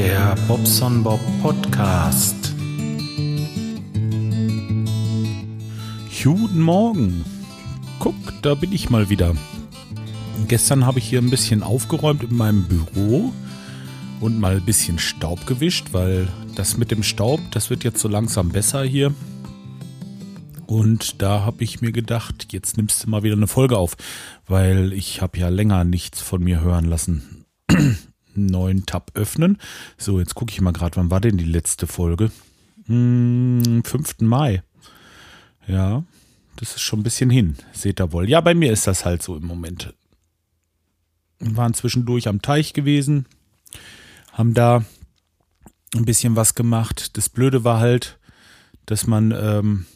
Der Bobson Bob Podcast. Guten Morgen. Guck, da bin ich mal wieder. Gestern habe ich hier ein bisschen aufgeräumt in meinem Büro und mal ein bisschen Staub gewischt, weil das mit dem Staub, das wird jetzt so langsam besser hier. Und da habe ich mir gedacht, jetzt nimmst du mal wieder eine Folge auf, weil ich habe ja länger nichts von mir hören lassen. Neuen Tab öffnen. So, jetzt gucke ich mal gerade, wann war denn die letzte Folge? Hm, 5. Mai. Ja, das ist schon ein bisschen hin, seht ihr wohl. Ja, bei mir ist das halt so im Moment. Wir waren zwischendurch am Teich gewesen, haben da ein bisschen was gemacht. Das Blöde war halt, dass man, ähm,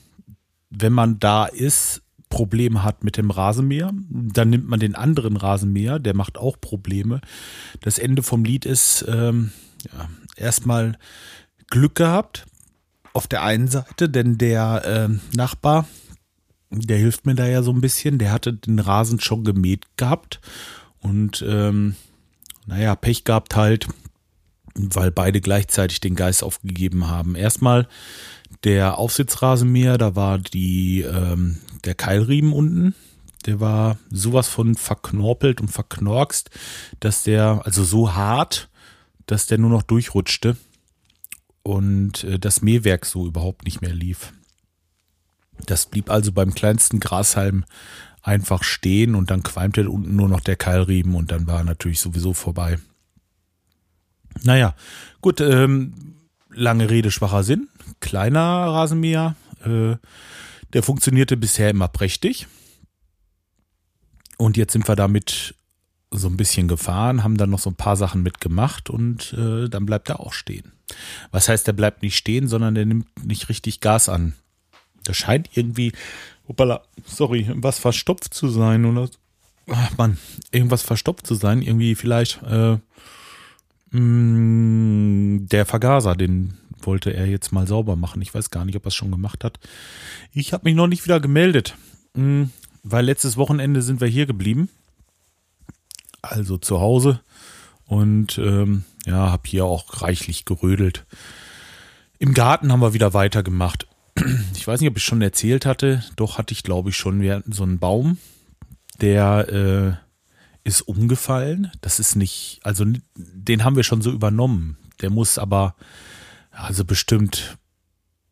wenn man da ist, Probleme hat mit dem Rasenmäher. Dann nimmt man den anderen Rasenmäher, der macht auch Probleme. Das Ende vom Lied ist ähm, ja, erstmal Glück gehabt auf der einen Seite, denn der äh, Nachbar, der hilft mir da ja so ein bisschen, der hatte den Rasen schon gemäht gehabt und ähm, naja, Pech gehabt halt, weil beide gleichzeitig den Geist aufgegeben haben. Erstmal der Aufsitzrasenmäher, da war die, ähm, der Keilriemen unten. Der war sowas von verknorpelt und verknorkst, dass der, also so hart, dass der nur noch durchrutschte und äh, das Mähwerk so überhaupt nicht mehr lief. Das blieb also beim kleinsten Grashalm einfach stehen und dann qualmte unten nur noch der Keilriemen und dann war natürlich sowieso vorbei. Naja, gut, ähm, lange Rede, schwacher Sinn. Kleiner Rasenmäher, äh, der funktionierte bisher immer prächtig. Und jetzt sind wir damit so ein bisschen gefahren, haben dann noch so ein paar Sachen mitgemacht und äh, dann bleibt er auch stehen. Was heißt, der bleibt nicht stehen, sondern der nimmt nicht richtig Gas an. Das scheint irgendwie, hoppala, sorry, was verstopft zu sein oder, ach Mann, irgendwas verstopft zu sein. Irgendwie vielleicht äh, der Vergaser, den wollte er jetzt mal sauber machen. Ich weiß gar nicht, ob er es schon gemacht hat. Ich habe mich noch nicht wieder gemeldet, mm, weil letztes Wochenende sind wir hier geblieben also zu Hause und ähm, ja, habe hier auch reichlich gerödelt. Im Garten haben wir wieder weitergemacht. Ich weiß nicht, ob ich schon erzählt hatte, doch hatte ich glaube ich schon. Wir hatten so einen Baum, der äh, ist umgefallen. Das ist nicht, also den haben wir schon so übernommen. Der muss aber, also bestimmt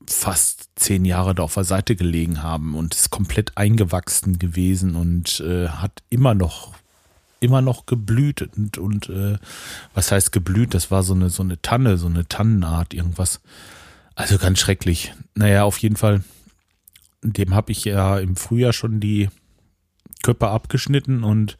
fast zehn Jahre da auf der Seite gelegen haben und ist komplett eingewachsen gewesen und äh, hat immer noch immer noch geblüht und, und äh, was heißt geblüht? Das war so eine, so eine Tanne, so eine Tannenart, irgendwas. Also ganz schrecklich. Naja, auf jeden Fall, dem habe ich ja im Frühjahr schon die Köpfe abgeschnitten und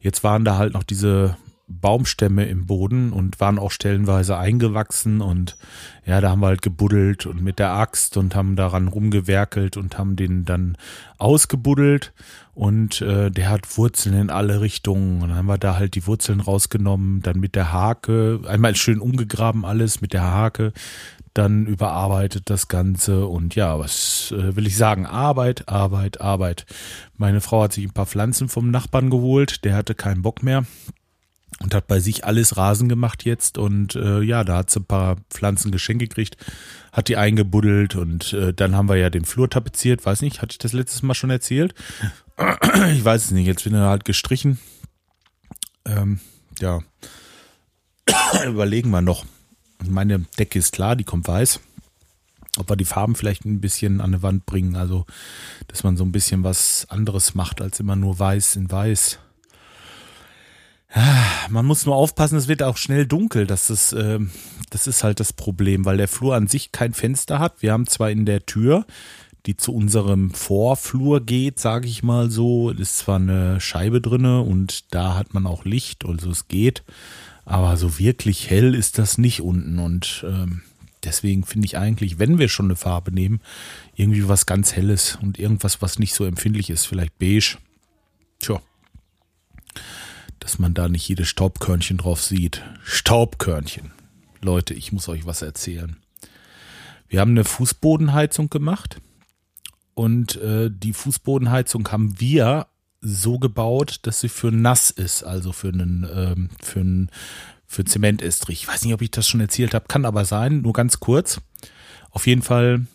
jetzt waren da halt noch diese Baumstämme im Boden und waren auch stellenweise eingewachsen und ja, da haben wir halt gebuddelt und mit der Axt und haben daran rumgewerkelt und haben den dann ausgebuddelt und äh, der hat Wurzeln in alle Richtungen. Und dann haben wir da halt die Wurzeln rausgenommen, dann mit der Hake, einmal schön umgegraben alles mit der Hake, dann überarbeitet das Ganze und ja, was äh, will ich sagen? Arbeit, Arbeit, Arbeit. Meine Frau hat sich ein paar Pflanzen vom Nachbarn geholt, der hatte keinen Bock mehr und hat bei sich alles Rasen gemacht jetzt und äh, ja, da hat sie ein paar Pflanzen geschenkt gekriegt, hat die eingebuddelt und äh, dann haben wir ja den Flur tapeziert, weiß nicht, hatte ich das letztes Mal schon erzählt? ich weiß es nicht, jetzt wird er halt gestrichen. Ähm, ja, überlegen wir noch. Meine Decke ist klar, die kommt weiß. Ob wir die Farben vielleicht ein bisschen an die Wand bringen, also dass man so ein bisschen was anderes macht als immer nur weiß in weiß. Man muss nur aufpassen, es wird auch schnell dunkel. Das ist, äh, das ist halt das Problem, weil der Flur an sich kein Fenster hat. Wir haben zwar in der Tür, die zu unserem Vorflur geht, sage ich mal so, ist zwar eine Scheibe drinne und da hat man auch Licht, also es geht, aber so wirklich hell ist das nicht unten und ähm, deswegen finde ich eigentlich, wenn wir schon eine Farbe nehmen, irgendwie was ganz helles und irgendwas, was nicht so empfindlich ist, vielleicht beige. Tja dass man da nicht jedes Staubkörnchen drauf sieht. Staubkörnchen. Leute, ich muss euch was erzählen. Wir haben eine Fußbodenheizung gemacht und äh, die Fußbodenheizung haben wir so gebaut, dass sie für nass ist, also für einen, ähm, für einen für Zementestrich. Ich weiß nicht, ob ich das schon erzählt habe, kann aber sein, nur ganz kurz. Auf jeden Fall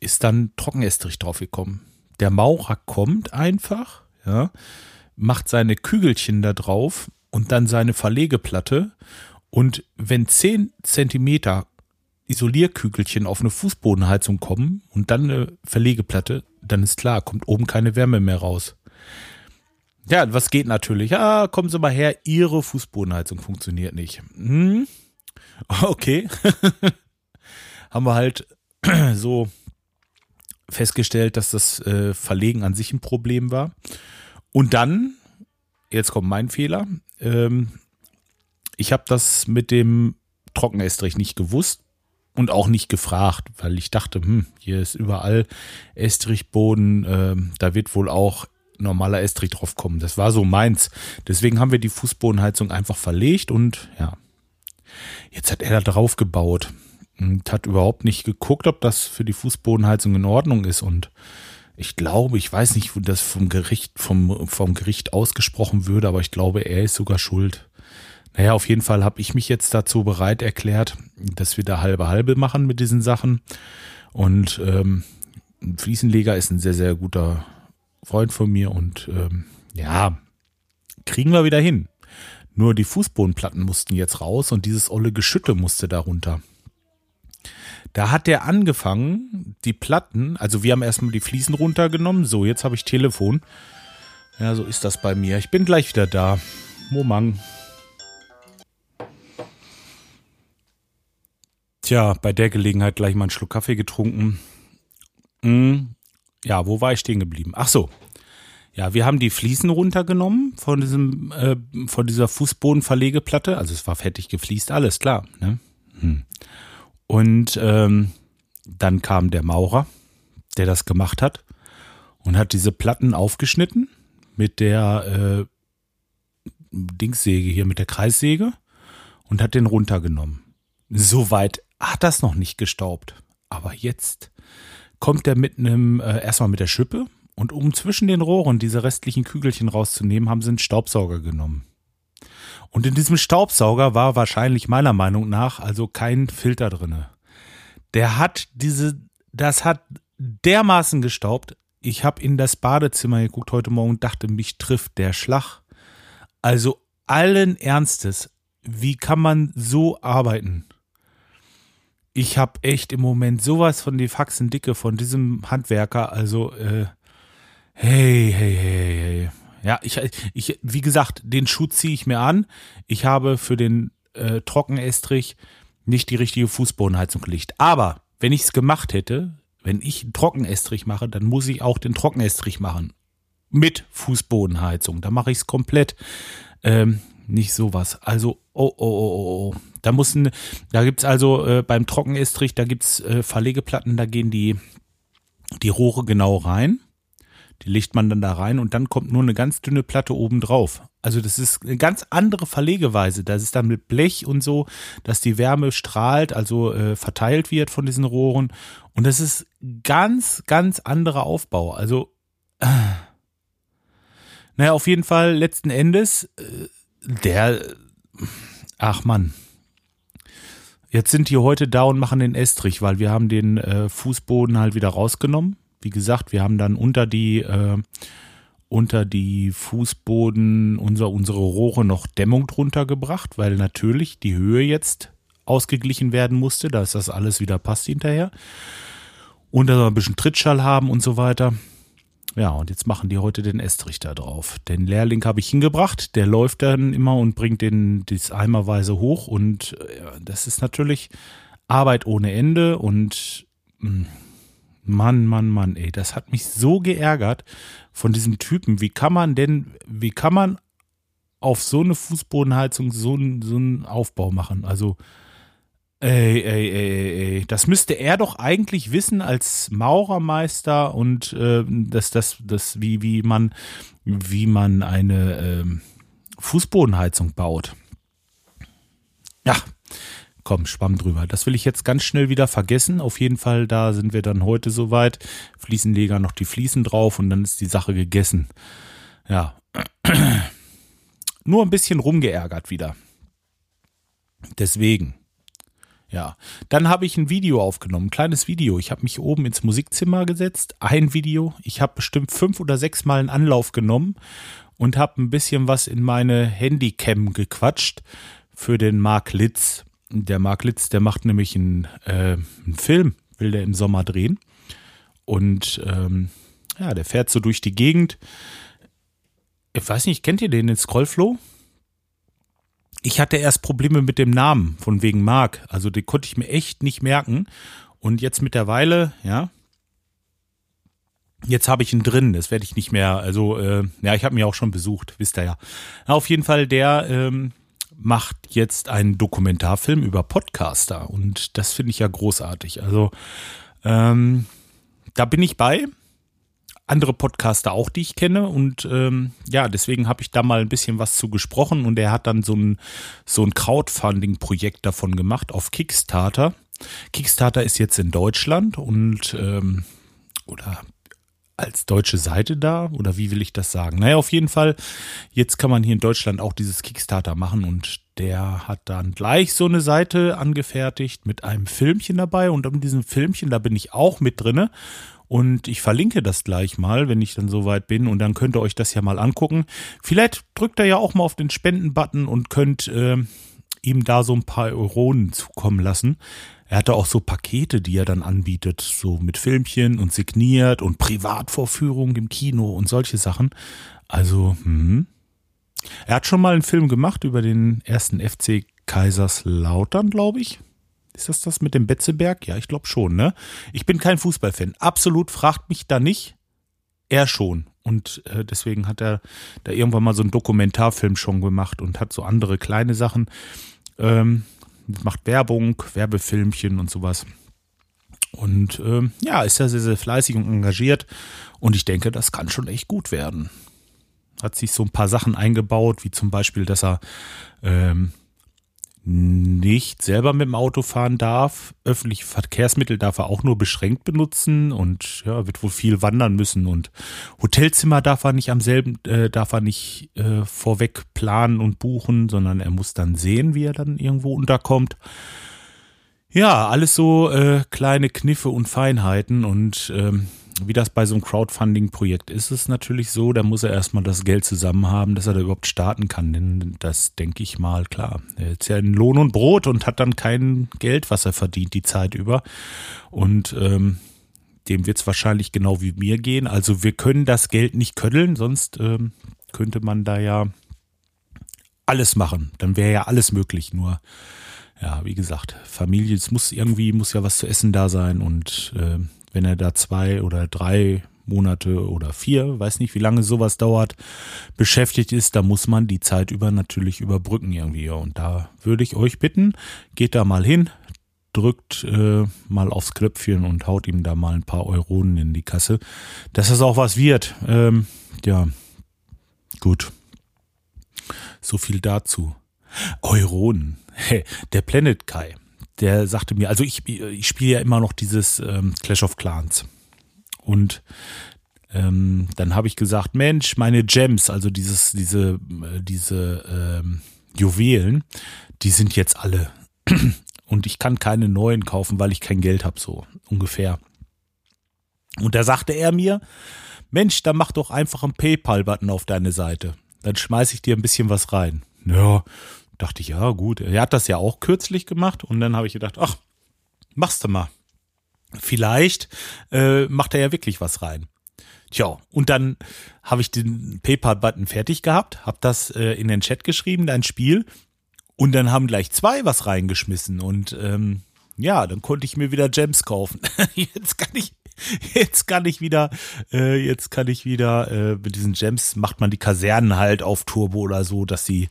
ist dann Trockenestrich draufgekommen. Der Maurer kommt einfach, ja, macht seine Kügelchen da drauf und dann seine Verlegeplatte. Und wenn 10 Zentimeter Isolierkügelchen auf eine Fußbodenheizung kommen und dann eine Verlegeplatte, dann ist klar, kommt oben keine Wärme mehr raus. Ja, was geht natürlich? Ah, kommen Sie mal her, Ihre Fußbodenheizung funktioniert nicht. Hm? Okay. Haben wir halt so festgestellt, dass das äh, Verlegen an sich ein Problem war. Und dann, jetzt kommt mein Fehler, ähm, ich habe das mit dem Trockenestrich nicht gewusst und auch nicht gefragt, weil ich dachte, hm, hier ist überall Estrichboden, äh, da wird wohl auch normaler Estrich drauf kommen. Das war so meins. Deswegen haben wir die Fußbodenheizung einfach verlegt und ja, jetzt hat er da drauf gebaut und hat überhaupt nicht geguckt, ob das für die Fußbodenheizung in Ordnung ist und ich glaube, ich weiß nicht, wo das vom Gericht, vom, vom Gericht ausgesprochen würde, aber ich glaube, er ist sogar schuld. Naja, auf jeden Fall habe ich mich jetzt dazu bereit erklärt, dass wir da halbe halbe machen mit diesen Sachen. Und ähm, Fliesenleger ist ein sehr, sehr guter Freund von mir und ähm, ja, kriegen wir wieder hin. Nur die Fußbodenplatten mussten jetzt raus und dieses olle Geschütte musste darunter. Da hat der angefangen, die Platten, also wir haben erstmal die Fliesen runtergenommen. So, jetzt habe ich Telefon. Ja, so ist das bei mir. Ich bin gleich wieder da. Momang. Tja, bei der Gelegenheit gleich mal einen Schluck Kaffee getrunken. Hm, ja, wo war ich stehen geblieben? Ach so. Ja, wir haben die Fliesen runtergenommen von diesem, äh, von dieser Fußbodenverlegeplatte. Also es war fertig gefliest, alles klar. Ne? Hm. Und ähm, dann kam der Maurer, der das gemacht hat und hat diese Platten aufgeschnitten mit der äh, Dingssäge hier, mit der Kreissäge und hat den runtergenommen. Soweit hat das noch nicht gestaubt. Aber jetzt kommt er mit einem, äh, erstmal mit der Schippe und um zwischen den Rohren diese restlichen Kügelchen rauszunehmen, haben sie einen Staubsauger genommen. Und in diesem Staubsauger war wahrscheinlich meiner Meinung nach also kein Filter drinne. Der hat diese, das hat dermaßen gestaubt. Ich habe in das Badezimmer geguckt heute Morgen und dachte, mich trifft der Schlag. Also allen Ernstes, wie kann man so arbeiten? Ich habe echt im Moment sowas von die Faxendicke von diesem Handwerker. Also, äh, hey, hey, hey, hey. Ja, ich, ich, wie gesagt, den Schuh ziehe ich mir an. Ich habe für den äh, Trockenestrich nicht die richtige Fußbodenheizung gelegt. Aber wenn ich es gemacht hätte, wenn ich einen Trockenestrich mache, dann muss ich auch den Trockenestrich machen. Mit Fußbodenheizung. Da mache ich es komplett. Ähm, nicht sowas. Also, oh, oh, oh, oh, oh. Da muss ein, da gibt's also äh, beim Trockenestrich, da gibt's äh, Verlegeplatten, da gehen die, die Rohre genau rein. Die legt man dann da rein und dann kommt nur eine ganz dünne Platte oben drauf. Also das ist eine ganz andere Verlegeweise. Das ist dann mit Blech und so, dass die Wärme strahlt, also äh, verteilt wird von diesen Rohren. Und das ist ganz, ganz anderer Aufbau. Also, äh, naja, auf jeden Fall letzten Endes, äh, der, ach Mann. Jetzt sind die heute da und machen den Estrich, weil wir haben den äh, Fußboden halt wieder rausgenommen wie gesagt, wir haben dann unter die, äh, unter die Fußboden unser, unsere Rohre noch Dämmung drunter gebracht, weil natürlich die Höhe jetzt ausgeglichen werden musste, dass das alles wieder passt hinterher. Und dass wir ein bisschen Trittschall haben und so weiter. Ja, und jetzt machen die heute den Estrich da drauf. Den Lehrling habe ich hingebracht, der läuft dann immer und bringt den das eimerweise hoch und ja, das ist natürlich Arbeit ohne Ende und hm, Mann, Mann, Mann, ey, das hat mich so geärgert von diesem Typen. Wie kann man denn, wie kann man auf so eine Fußbodenheizung so, so einen Aufbau machen? Also, ey, ey, ey, ey, das müsste er doch eigentlich wissen als Maurermeister und äh, dass das, das, wie, wie man, wie man eine äh, Fußbodenheizung baut. Ja, komm, schwamm drüber. Das will ich jetzt ganz schnell wieder vergessen. Auf jeden Fall, da sind wir dann heute soweit. Fliesenleger noch die Fliesen drauf und dann ist die Sache gegessen. Ja. Nur ein bisschen rumgeärgert wieder. Deswegen. Ja, dann habe ich ein Video aufgenommen, ein kleines Video. Ich habe mich oben ins Musikzimmer gesetzt, ein Video. Ich habe bestimmt fünf oder sechs Mal einen Anlauf genommen und habe ein bisschen was in meine Handycam gequatscht für den Mark Litz. Der Mark Litz, der macht nämlich einen, äh, einen Film, will der im Sommer drehen. Und ähm, ja, der fährt so durch die Gegend. Ich weiß nicht, kennt ihr den, den Scrollflow? Ich hatte erst Probleme mit dem Namen, von wegen Mark. Also den konnte ich mir echt nicht merken. Und jetzt mittlerweile, ja, jetzt habe ich ihn drin. Das werde ich nicht mehr. Also, äh, ja, ich habe ihn auch schon besucht, wisst ihr ja. Na, auf jeden Fall, der ähm, macht jetzt einen Dokumentarfilm über Podcaster. Und das finde ich ja großartig. Also, ähm, da bin ich bei andere Podcaster auch, die ich kenne. Und ähm, ja, deswegen habe ich da mal ein bisschen was zu gesprochen. Und er hat dann so ein, so ein Crowdfunding-Projekt davon gemacht auf Kickstarter. Kickstarter ist jetzt in Deutschland und ähm, oder als deutsche Seite da oder wie will ich das sagen? Naja, auf jeden Fall, jetzt kann man hier in Deutschland auch dieses Kickstarter machen und der hat dann gleich so eine Seite angefertigt mit einem Filmchen dabei und um diesem Filmchen, da bin ich auch mit drinne und ich verlinke das gleich mal, wenn ich dann soweit bin. Und dann könnt ihr euch das ja mal angucken. Vielleicht drückt ihr ja auch mal auf den Spenden-Button und könnt äh, ihm da so ein paar Euronen zukommen lassen. Er hatte auch so Pakete, die er dann anbietet, so mit Filmchen und signiert und Privatvorführungen im Kino und solche Sachen. Also, hm. Er hat schon mal einen Film gemacht über den ersten FC Kaiserslautern, glaube ich. Ist das das mit dem Betzeberg? Ja, ich glaube schon, ne? Ich bin kein Fußballfan. Absolut, fragt mich da nicht. Er schon. Und äh, deswegen hat er da irgendwann mal so einen Dokumentarfilm schon gemacht und hat so andere kleine Sachen. Ähm, macht Werbung, Werbefilmchen und sowas. Und ähm, ja, ist ja sehr, sehr fleißig und engagiert. Und ich denke, das kann schon echt gut werden. Hat sich so ein paar Sachen eingebaut, wie zum Beispiel, dass er ähm, nicht selber mit dem Auto fahren darf. Öffentliche Verkehrsmittel darf er auch nur beschränkt benutzen und ja, wird wohl viel wandern müssen und Hotelzimmer darf er nicht am selben, äh, darf er nicht äh, vorweg planen und buchen, sondern er muss dann sehen, wie er dann irgendwo unterkommt. Ja, alles so äh, kleine Kniffe und Feinheiten und ähm, wie das bei so einem Crowdfunding-Projekt ist, ist es natürlich so, da muss er erstmal das Geld zusammen haben, dass er da überhaupt starten kann. Denn das denke ich mal, klar. Er ist ja in Lohn und Brot und hat dann kein Geld, was er verdient, die Zeit über. Und ähm, dem wird es wahrscheinlich genau wie mir gehen. Also wir können das Geld nicht köddeln, sonst ähm, könnte man da ja alles machen. Dann wäre ja alles möglich. Nur, ja, wie gesagt, Familie, es muss irgendwie, muss ja was zu essen da sein und äh, wenn er da zwei oder drei Monate oder vier, weiß nicht, wie lange sowas dauert, beschäftigt ist, da muss man die Zeit über natürlich überbrücken irgendwie. Und da würde ich euch bitten, geht da mal hin, drückt äh, mal aufs Knöpfchen und haut ihm da mal ein paar Euronen in die Kasse, dass das auch was wird. Ähm, ja, gut. So viel dazu. Euronen. Der Planet Kai der sagte mir, also ich, ich spiele ja immer noch dieses ähm, Clash of Clans. Und ähm, dann habe ich gesagt, Mensch, meine Gems, also dieses, diese, äh, diese ähm, Juwelen, die sind jetzt alle. Und ich kann keine neuen kaufen, weil ich kein Geld habe, so ungefähr. Und da sagte er mir, Mensch, dann mach doch einfach einen PayPal-Button auf deine Seite. Dann schmeiße ich dir ein bisschen was rein. Ja, dachte ich, ja, gut. Er hat das ja auch kürzlich gemacht und dann habe ich gedacht, ach, machst du mal. Vielleicht äh, macht er ja wirklich was rein. Tja, und dann habe ich den PayPal-Button fertig gehabt, habe das äh, in den Chat geschrieben, dein Spiel, und dann haben gleich zwei was reingeschmissen und ähm, ja, dann konnte ich mir wieder Gems kaufen. jetzt kann ich jetzt kann ich wieder, äh, jetzt kann ich wieder äh, mit diesen Gems macht man die Kasernen halt auf Turbo oder so, dass sie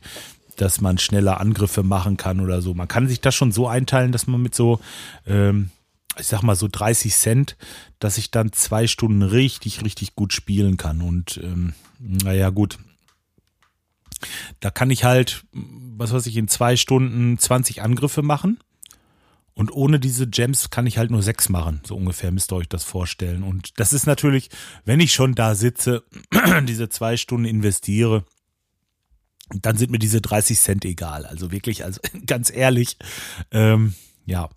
dass man schneller Angriffe machen kann oder so. Man kann sich das schon so einteilen, dass man mit so, ähm, ich sag mal so 30 Cent, dass ich dann zwei Stunden richtig, richtig gut spielen kann. Und ähm, naja, gut. Da kann ich halt, was weiß ich, in zwei Stunden 20 Angriffe machen. Und ohne diese Gems kann ich halt nur sechs machen. So ungefähr müsst ihr euch das vorstellen. Und das ist natürlich, wenn ich schon da sitze, diese zwei Stunden investiere, dann sind mir diese 30 Cent egal. Also wirklich, also ganz ehrlich, ähm, ja.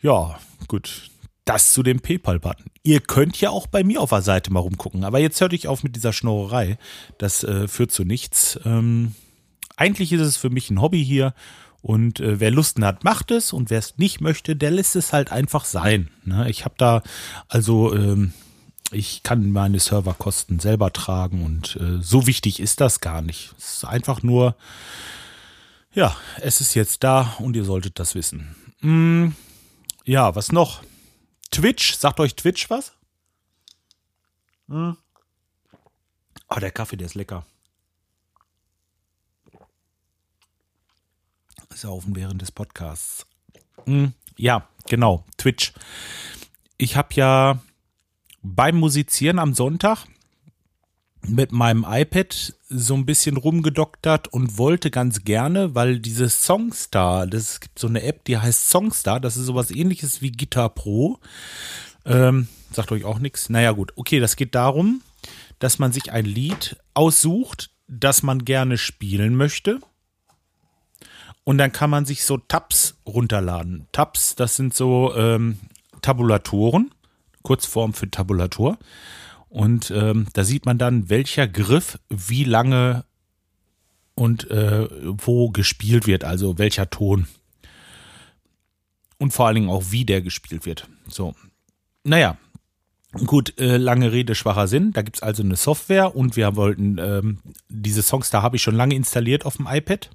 Ja, gut. Das zu dem PayPal-Button. Ihr könnt ja auch bei mir auf der Seite mal rumgucken. Aber jetzt hört euch auf mit dieser Schnorrerei. Das äh, führt zu nichts. Ähm, eigentlich ist es für mich ein Hobby hier. Und äh, wer Lust hat, macht es. Und wer es nicht möchte, der lässt es halt einfach sein. Ne? Ich habe da also ähm, ich kann meine Serverkosten selber tragen und äh, so wichtig ist das gar nicht. Es ist einfach nur, ja, es ist jetzt da und ihr solltet das wissen. Mm, ja, was noch? Twitch, sagt euch Twitch was? Hm. Oh, der Kaffee, der ist lecker. Saufen während des Podcasts. Mm, ja, genau, Twitch. Ich habe ja beim Musizieren am Sonntag mit meinem iPad so ein bisschen rumgedoktert und wollte ganz gerne, weil dieses Songstar, das gibt so eine App, die heißt Songstar, das ist sowas ähnliches wie Guitar Pro. Ähm, sagt euch auch nichts. Naja, gut. Okay, das geht darum, dass man sich ein Lied aussucht, das man gerne spielen möchte. Und dann kann man sich so Tabs runterladen. Tabs, das sind so ähm, Tabulatoren. Kurzform für Tabulator. Und ähm, da sieht man dann, welcher Griff wie lange und äh, wo gespielt wird, also welcher Ton. Und vor allen Dingen auch, wie der gespielt wird. So. Naja, Gut, äh, lange Rede, schwacher Sinn. Da gibt es also eine Software und wir wollten, ähm, diese Songs, da habe ich schon lange installiert auf dem iPad.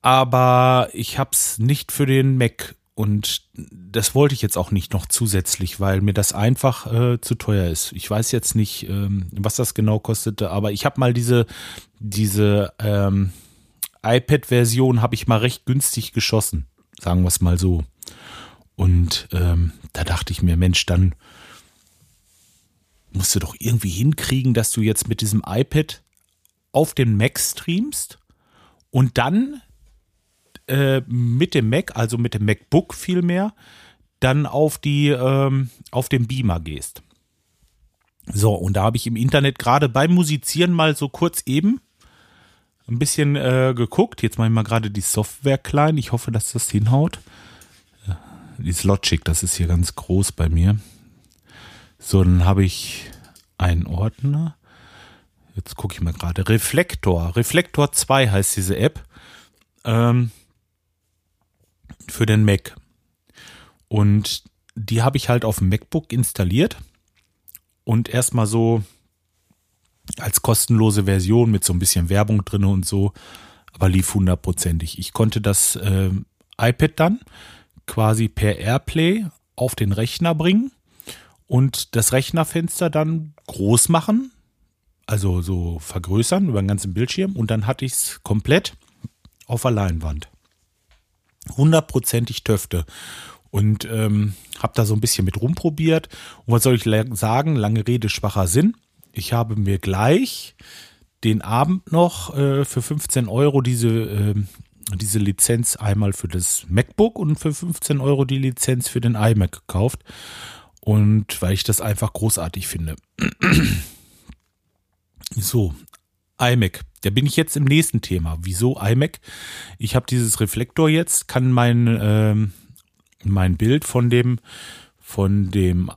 Aber ich habe es nicht für den Mac und das wollte ich jetzt auch nicht noch zusätzlich, weil mir das einfach äh, zu teuer ist. Ich weiß jetzt nicht, ähm, was das genau kostete, aber ich habe mal diese, diese ähm, iPad-Version habe ich mal recht günstig geschossen, sagen wir es mal so. Und ähm, da dachte ich mir, Mensch, dann musst du doch irgendwie hinkriegen, dass du jetzt mit diesem iPad auf den Mac streamst und dann äh, mit dem Mac, also mit dem MacBook vielmehr, dann auf die, ähm, auf den Beamer gehst. So, und da habe ich im Internet gerade beim Musizieren mal so kurz eben ein bisschen äh, geguckt. Jetzt mache ich mal gerade die Software klein. Ich hoffe, dass das hinhaut. Dieses Logic, das ist hier ganz groß bei mir. So, dann habe ich einen Ordner. Jetzt gucke ich mal gerade. Reflektor. Reflektor 2 heißt diese App. Ähm, für den Mac. Und die habe ich halt auf dem MacBook installiert und erstmal so als kostenlose Version mit so ein bisschen Werbung drin und so, aber lief hundertprozentig. Ich konnte das äh, iPad dann quasi per Airplay auf den Rechner bringen und das Rechnerfenster dann groß machen, also so vergrößern über den ganzen Bildschirm und dann hatte ich es komplett auf der Leinwand hundertprozentig Töfte. Und ähm, habe da so ein bisschen mit rumprobiert. Und was soll ich sagen? Lange Rede, schwacher Sinn. Ich habe mir gleich den Abend noch äh, für 15 Euro diese, äh, diese Lizenz einmal für das MacBook und für 15 Euro die Lizenz für den iMac gekauft. Und weil ich das einfach großartig finde. so, iMac. Da bin ich jetzt im nächsten Thema. Wieso iMac? Ich habe dieses Reflektor jetzt, kann mein, ähm, mein Bild von dem, von dem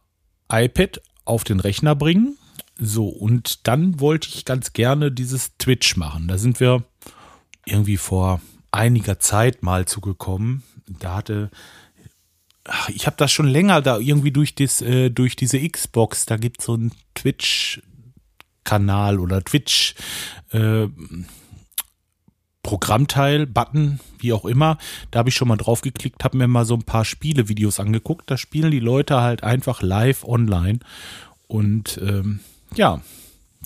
iPad auf den Rechner bringen. So, und dann wollte ich ganz gerne dieses Twitch machen. Da sind wir irgendwie vor einiger Zeit mal zugekommen. Da hatte ich habe das schon länger da irgendwie durch das äh, durch diese Xbox, da gibt es so ein Twitch Kanal oder Twitch äh, Programmteil, Button, wie auch immer. Da habe ich schon mal drauf geklickt, habe mir mal so ein paar Spielevideos angeguckt. Da spielen die Leute halt einfach live online. Und ähm, ja,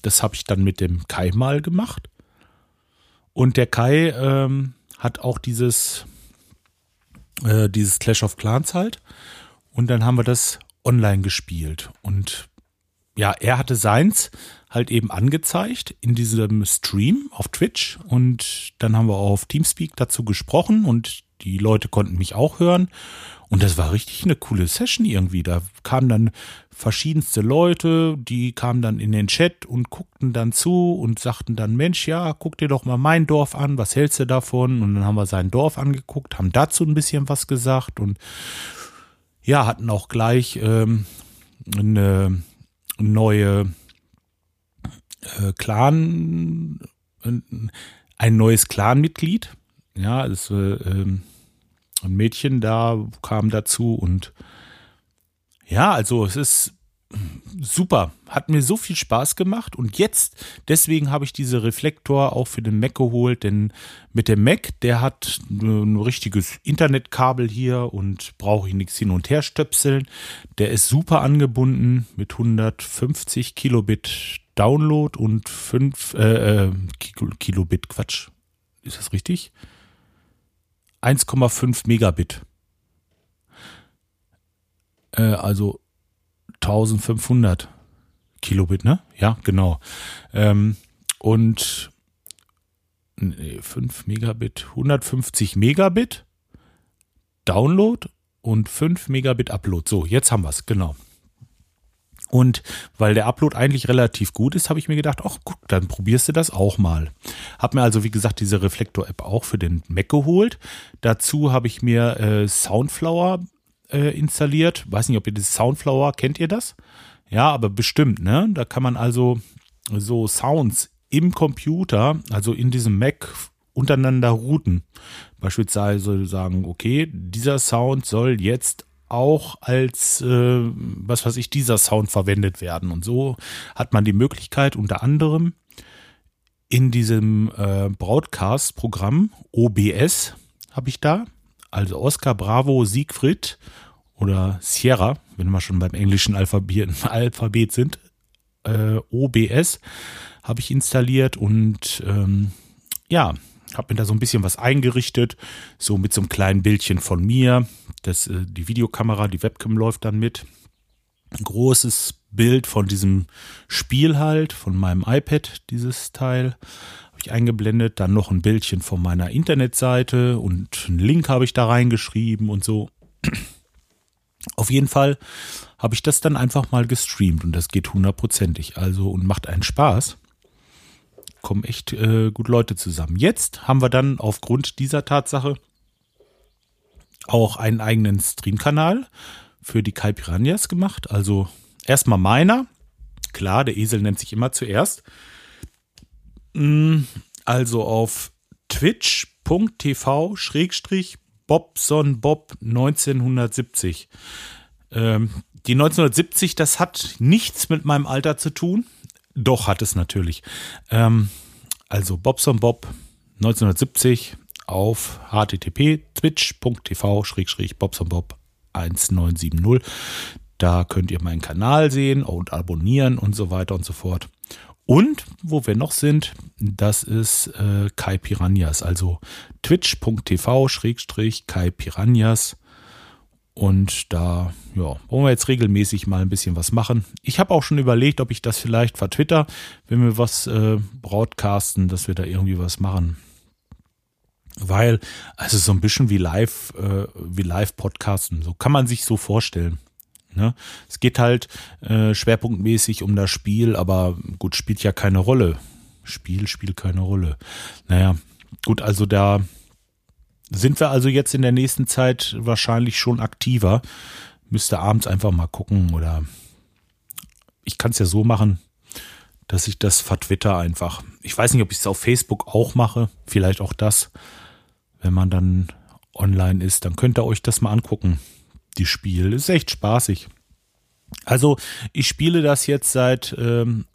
das habe ich dann mit dem Kai mal gemacht. Und der Kai ähm, hat auch dieses, äh, dieses Clash of Clans halt. Und dann haben wir das online gespielt. Und ja, er hatte seins halt eben angezeigt in diesem Stream auf Twitch und dann haben wir auf Teamspeak dazu gesprochen und die Leute konnten mich auch hören Und das war richtig eine coole Session irgendwie. Da kamen dann verschiedenste Leute, die kamen dann in den Chat und guckten dann zu und sagten dann, Mensch, ja, guck dir doch mal mein Dorf an, was hältst du davon? Und dann haben wir sein Dorf angeguckt, haben dazu ein bisschen was gesagt und ja, hatten auch gleich ähm, eine neue äh, Clan, ein neues Clanmitglied. Ja, das, äh, ähm, ein Mädchen da kam dazu und ja, also es ist super. Hat mir so viel Spaß gemacht und jetzt, deswegen habe ich diese Reflektor auch für den Mac geholt, denn mit dem Mac, der hat ein richtiges Internetkabel hier und brauche ich nichts hin und her stöpseln. Der ist super angebunden mit 150 Kilobit Download und 5 äh, äh, Kilobit, Quatsch. Ist das richtig? 1,5 Megabit. Äh, also 1500 Kilobit, ne? Ja, genau. Ähm, und nee, 5 Megabit, 150 Megabit Download und 5 Megabit Upload. So, jetzt haben wir es, genau. Und weil der Upload eigentlich relativ gut ist, habe ich mir gedacht, ach guck, dann probierst du das auch mal. Hab mir also, wie gesagt, diese Reflektor-App auch für den Mac geholt. Dazu habe ich mir äh, Soundflower äh, installiert. Weiß nicht, ob ihr das Soundflower, kennt ihr das? Ja, aber bestimmt, ne? Da kann man also so Sounds im Computer, also in diesem Mac untereinander routen. Beispielsweise sagen, okay, dieser Sound soll jetzt auch als, äh, was weiß ich, dieser Sound verwendet werden. Und so hat man die Möglichkeit, unter anderem in diesem äh, Broadcast-Programm OBS habe ich da, also Oscar Bravo Siegfried oder Sierra, wenn wir schon beim englischen Alphabet, Alphabet sind, äh, OBS habe ich installiert und ähm, ja, habe mir da so ein bisschen was eingerichtet, so mit so einem kleinen Bildchen von mir. Das, äh, die Videokamera, die Webcam läuft dann mit. Ein großes Bild von diesem Spiel halt, von meinem iPad, dieses Teil, habe ich eingeblendet. Dann noch ein Bildchen von meiner Internetseite und einen Link habe ich da reingeschrieben und so. Auf jeden Fall habe ich das dann einfach mal gestreamt und das geht hundertprozentig. Also und macht einen Spaß kommen echt äh, gut Leute zusammen. Jetzt haben wir dann aufgrund dieser Tatsache auch einen eigenen Streamkanal für die Kai Piranhas gemacht. Also erstmal meiner. Klar, der Esel nennt sich immer zuerst. Mm, also auf twitch.tv schrägstrich Bobsonbob 1970. Ähm, die 1970, das hat nichts mit meinem Alter zu tun. Doch, hat es natürlich. Ähm, also Bobson Bob 1970 auf http twitch.tv Bobsonbob 1970. Da könnt ihr meinen Kanal sehen und abonnieren und so weiter und so fort. Und wo wir noch sind, das ist äh, Kai Piranhas, also twitch.tv Kai Piranhas. Und da ja, wollen wir jetzt regelmäßig mal ein bisschen was machen. Ich habe auch schon überlegt, ob ich das vielleicht vertwitter, wenn wir was äh, broadcasten, dass wir da irgendwie was machen. Weil, also so ein bisschen wie live, äh, wie Live-Podcasten, so kann man sich so vorstellen. Ne? Es geht halt äh, schwerpunktmäßig um das Spiel, aber gut, spielt ja keine Rolle. Spiel spielt keine Rolle. Naja, gut, also da sind wir also jetzt in der nächsten Zeit wahrscheinlich schon aktiver. Müsste abends einfach mal gucken oder ich kann es ja so machen, dass ich das vertwitter einfach. Ich weiß nicht, ob ich es auf Facebook auch mache. Vielleicht auch das. Wenn man dann online ist, dann könnt ihr euch das mal angucken. Die Spiel ist echt spaßig. Also ich spiele das jetzt seit ähm,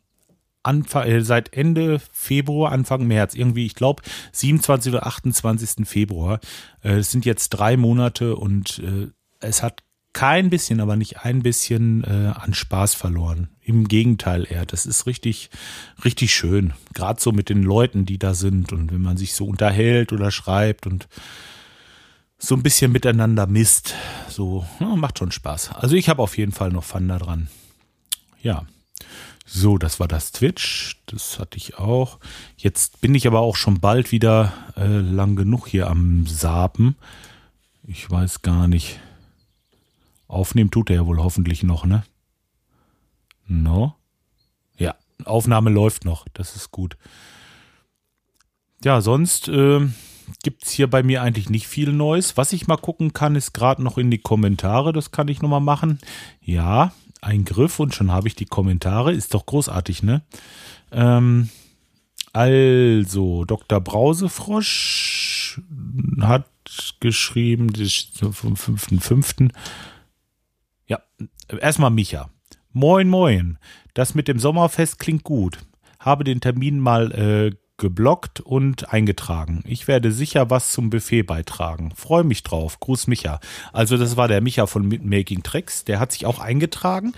Anfang, äh, seit Ende Februar, Anfang März, irgendwie, ich glaube, 27 oder 28. Februar. Äh, es sind jetzt drei Monate und äh, es hat kein bisschen, aber nicht ein bisschen äh, an Spaß verloren. Im Gegenteil eher. Das ist richtig, richtig schön. Gerade so mit den Leuten, die da sind und wenn man sich so unterhält oder schreibt und so ein bisschen miteinander misst. So, ja, macht schon Spaß. Also ich habe auf jeden Fall noch Fun da dran. Ja. So, das war das Twitch. Das hatte ich auch. Jetzt bin ich aber auch schon bald wieder äh, lang genug hier am Saben. Ich weiß gar nicht. Aufnehmen tut er ja wohl hoffentlich noch, ne? No? Ja, Aufnahme läuft noch. Das ist gut. Ja, sonst äh, gibt es hier bei mir eigentlich nicht viel Neues. Was ich mal gucken kann, ist gerade noch in die Kommentare. Das kann ich nochmal machen. Ja, ein Griff und schon habe ich die Kommentare. Ist doch großartig, ne? Ähm, also, Dr. Brausefrosch hat geschrieben, vom 5.5. Ja, erstmal Micha. Moin, moin. Das mit dem Sommerfest klingt gut. Habe den Termin mal äh, geblockt und eingetragen. Ich werde sicher was zum Buffet beitragen. Freue mich drauf. Gruß Micha. Also das war der Micha von Making Tricks. Der hat sich auch eingetragen.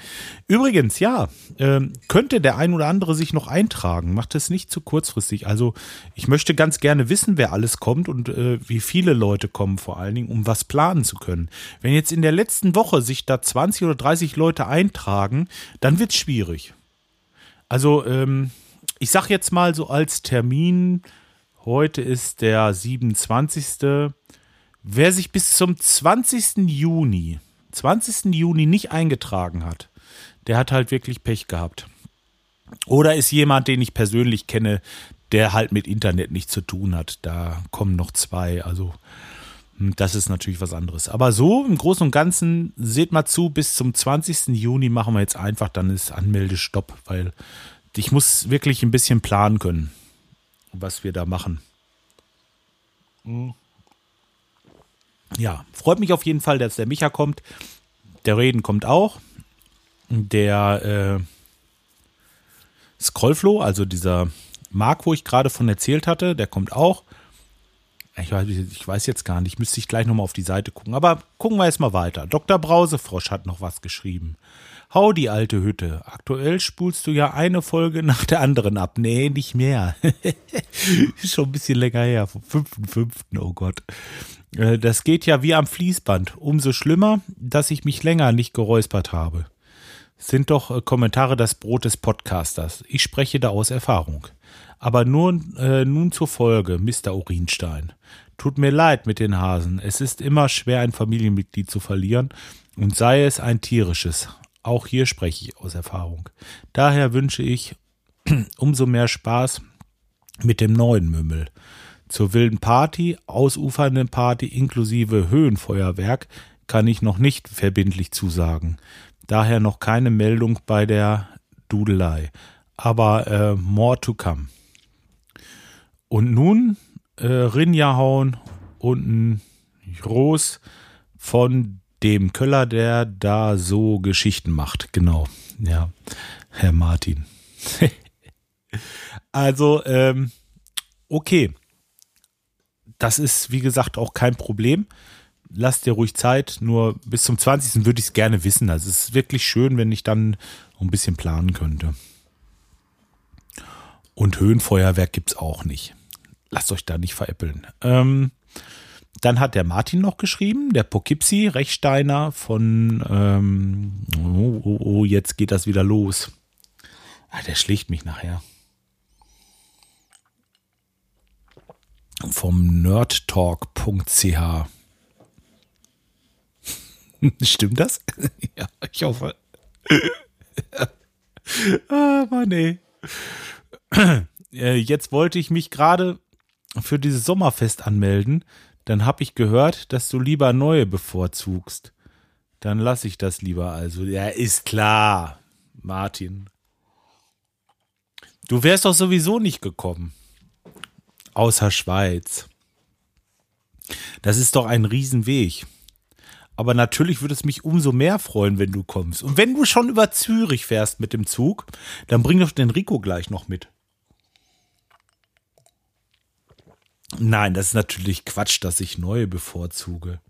Übrigens, ja, äh, könnte der ein oder andere sich noch eintragen. Macht es nicht zu kurzfristig. Also ich möchte ganz gerne wissen, wer alles kommt und äh, wie viele Leute kommen vor allen Dingen, um was planen zu können. Wenn jetzt in der letzten Woche sich da 20 oder 30 Leute eintragen, dann wird es schwierig. Also, ähm, ich sag jetzt mal so als Termin, heute ist der 27. Wer sich bis zum 20. Juni, 20. Juni nicht eingetragen hat, der hat halt wirklich Pech gehabt. Oder ist jemand, den ich persönlich kenne, der halt mit Internet nichts zu tun hat. Da kommen noch zwei. Also, hm, das ist natürlich was anderes. Aber so im Großen und Ganzen, seht mal zu, bis zum 20. Juni machen wir jetzt einfach, dann ist Anmeldestopp, weil ich muss wirklich ein bisschen planen können, was wir da machen. Mhm. Ja, freut mich auf jeden Fall, dass der Micha kommt. Der Reden kommt auch. Der äh, Scrollflow, also dieser Mark, wo ich gerade von erzählt hatte, der kommt auch. Ich weiß, ich weiß jetzt gar nicht, müsste ich gleich nochmal auf die Seite gucken. Aber gucken wir erstmal weiter. Dr. Brausefrosch hat noch was geschrieben. Hau die alte Hütte. Aktuell spulst du ja eine Folge nach der anderen ab. Nee, nicht mehr. Ist schon ein bisschen länger her, vom 5.5. Oh Gott. Äh, das geht ja wie am Fließband. Umso schlimmer, dass ich mich länger nicht geräuspert habe. Sind doch äh, Kommentare das Brot des Podcasters. Ich spreche da aus Erfahrung. Aber nur, äh, nun zur Folge, Mr. Urinstein. Tut mir leid mit den Hasen. Es ist immer schwer, ein Familienmitglied zu verlieren, und sei es ein tierisches. Auch hier spreche ich aus Erfahrung. Daher wünsche ich umso mehr Spaß mit dem neuen Mümmel. Zur wilden Party, ausufernden Party inklusive Höhenfeuerwerk kann ich noch nicht verbindlich zusagen. Daher noch keine Meldung bei der Dudelei. Aber äh, more to come. Und nun äh, Rinja hauen und ein Groß von dem Köller, der da so Geschichten macht. Genau, ja, Herr Martin. also, ähm, okay. Das ist, wie gesagt, auch kein Problem. Lass dir ruhig Zeit. Nur bis zum 20. würde ich es gerne wissen. Also es ist wirklich schön, wenn ich dann ein bisschen planen könnte. Und Höhenfeuerwerk gibt es auch nicht. Lasst euch da nicht veräppeln. Ähm, dann hat der Martin noch geschrieben, der Poughkeepsie Rechsteiner von, ähm, oh, oh, oh, jetzt geht das wieder los. Ah, der schlägt mich nachher. Vom nerdtalk.ch. Stimmt das? ja, ich hoffe. ah, Mann, ey. Äh, jetzt wollte ich mich gerade für dieses Sommerfest anmelden dann habe ich gehört, dass du lieber neue bevorzugst. Dann lasse ich das lieber also. Ja, ist klar, Martin. Du wärst doch sowieso nicht gekommen. Außer Schweiz. Das ist doch ein Riesenweg. Aber natürlich würde es mich umso mehr freuen, wenn du kommst. Und wenn du schon über Zürich fährst mit dem Zug, dann bring doch den Rico gleich noch mit. Nein, das ist natürlich Quatsch, dass ich neue bevorzuge.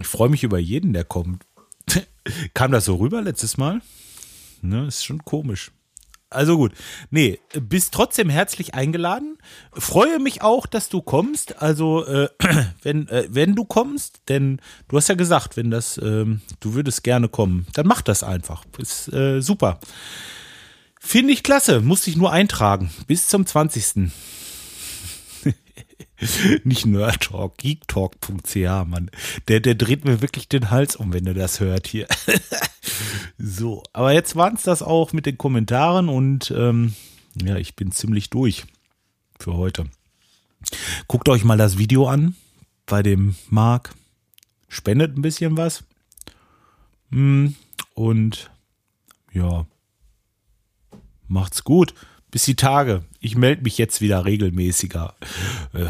Ich freue mich über jeden, der kommt. Kam das so rüber letztes Mal? Ne, ist schon komisch. Also gut. Nee, bist trotzdem herzlich eingeladen. Freue mich auch, dass du kommst. Also, äh, wenn, äh, wenn du kommst, denn du hast ja gesagt, wenn das, äh, du würdest gerne kommen, dann mach das einfach. Ist äh, super. Finde ich klasse. Musste ich nur eintragen. Bis zum 20. Nicht Nerdtalk, geektalk.ch, Mann. Der, der dreht mir wirklich den Hals um, wenn er das hört hier. so, aber jetzt waren es das auch mit den Kommentaren und ähm, ja, ich bin ziemlich durch für heute. Guckt euch mal das Video an bei dem Marc. Spendet ein bisschen was. Hm, und ja, macht's gut. Bis die Tage. Ich melde mich jetzt wieder regelmäßiger. Äh,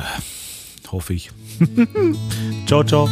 hoffe ich. ciao, ciao.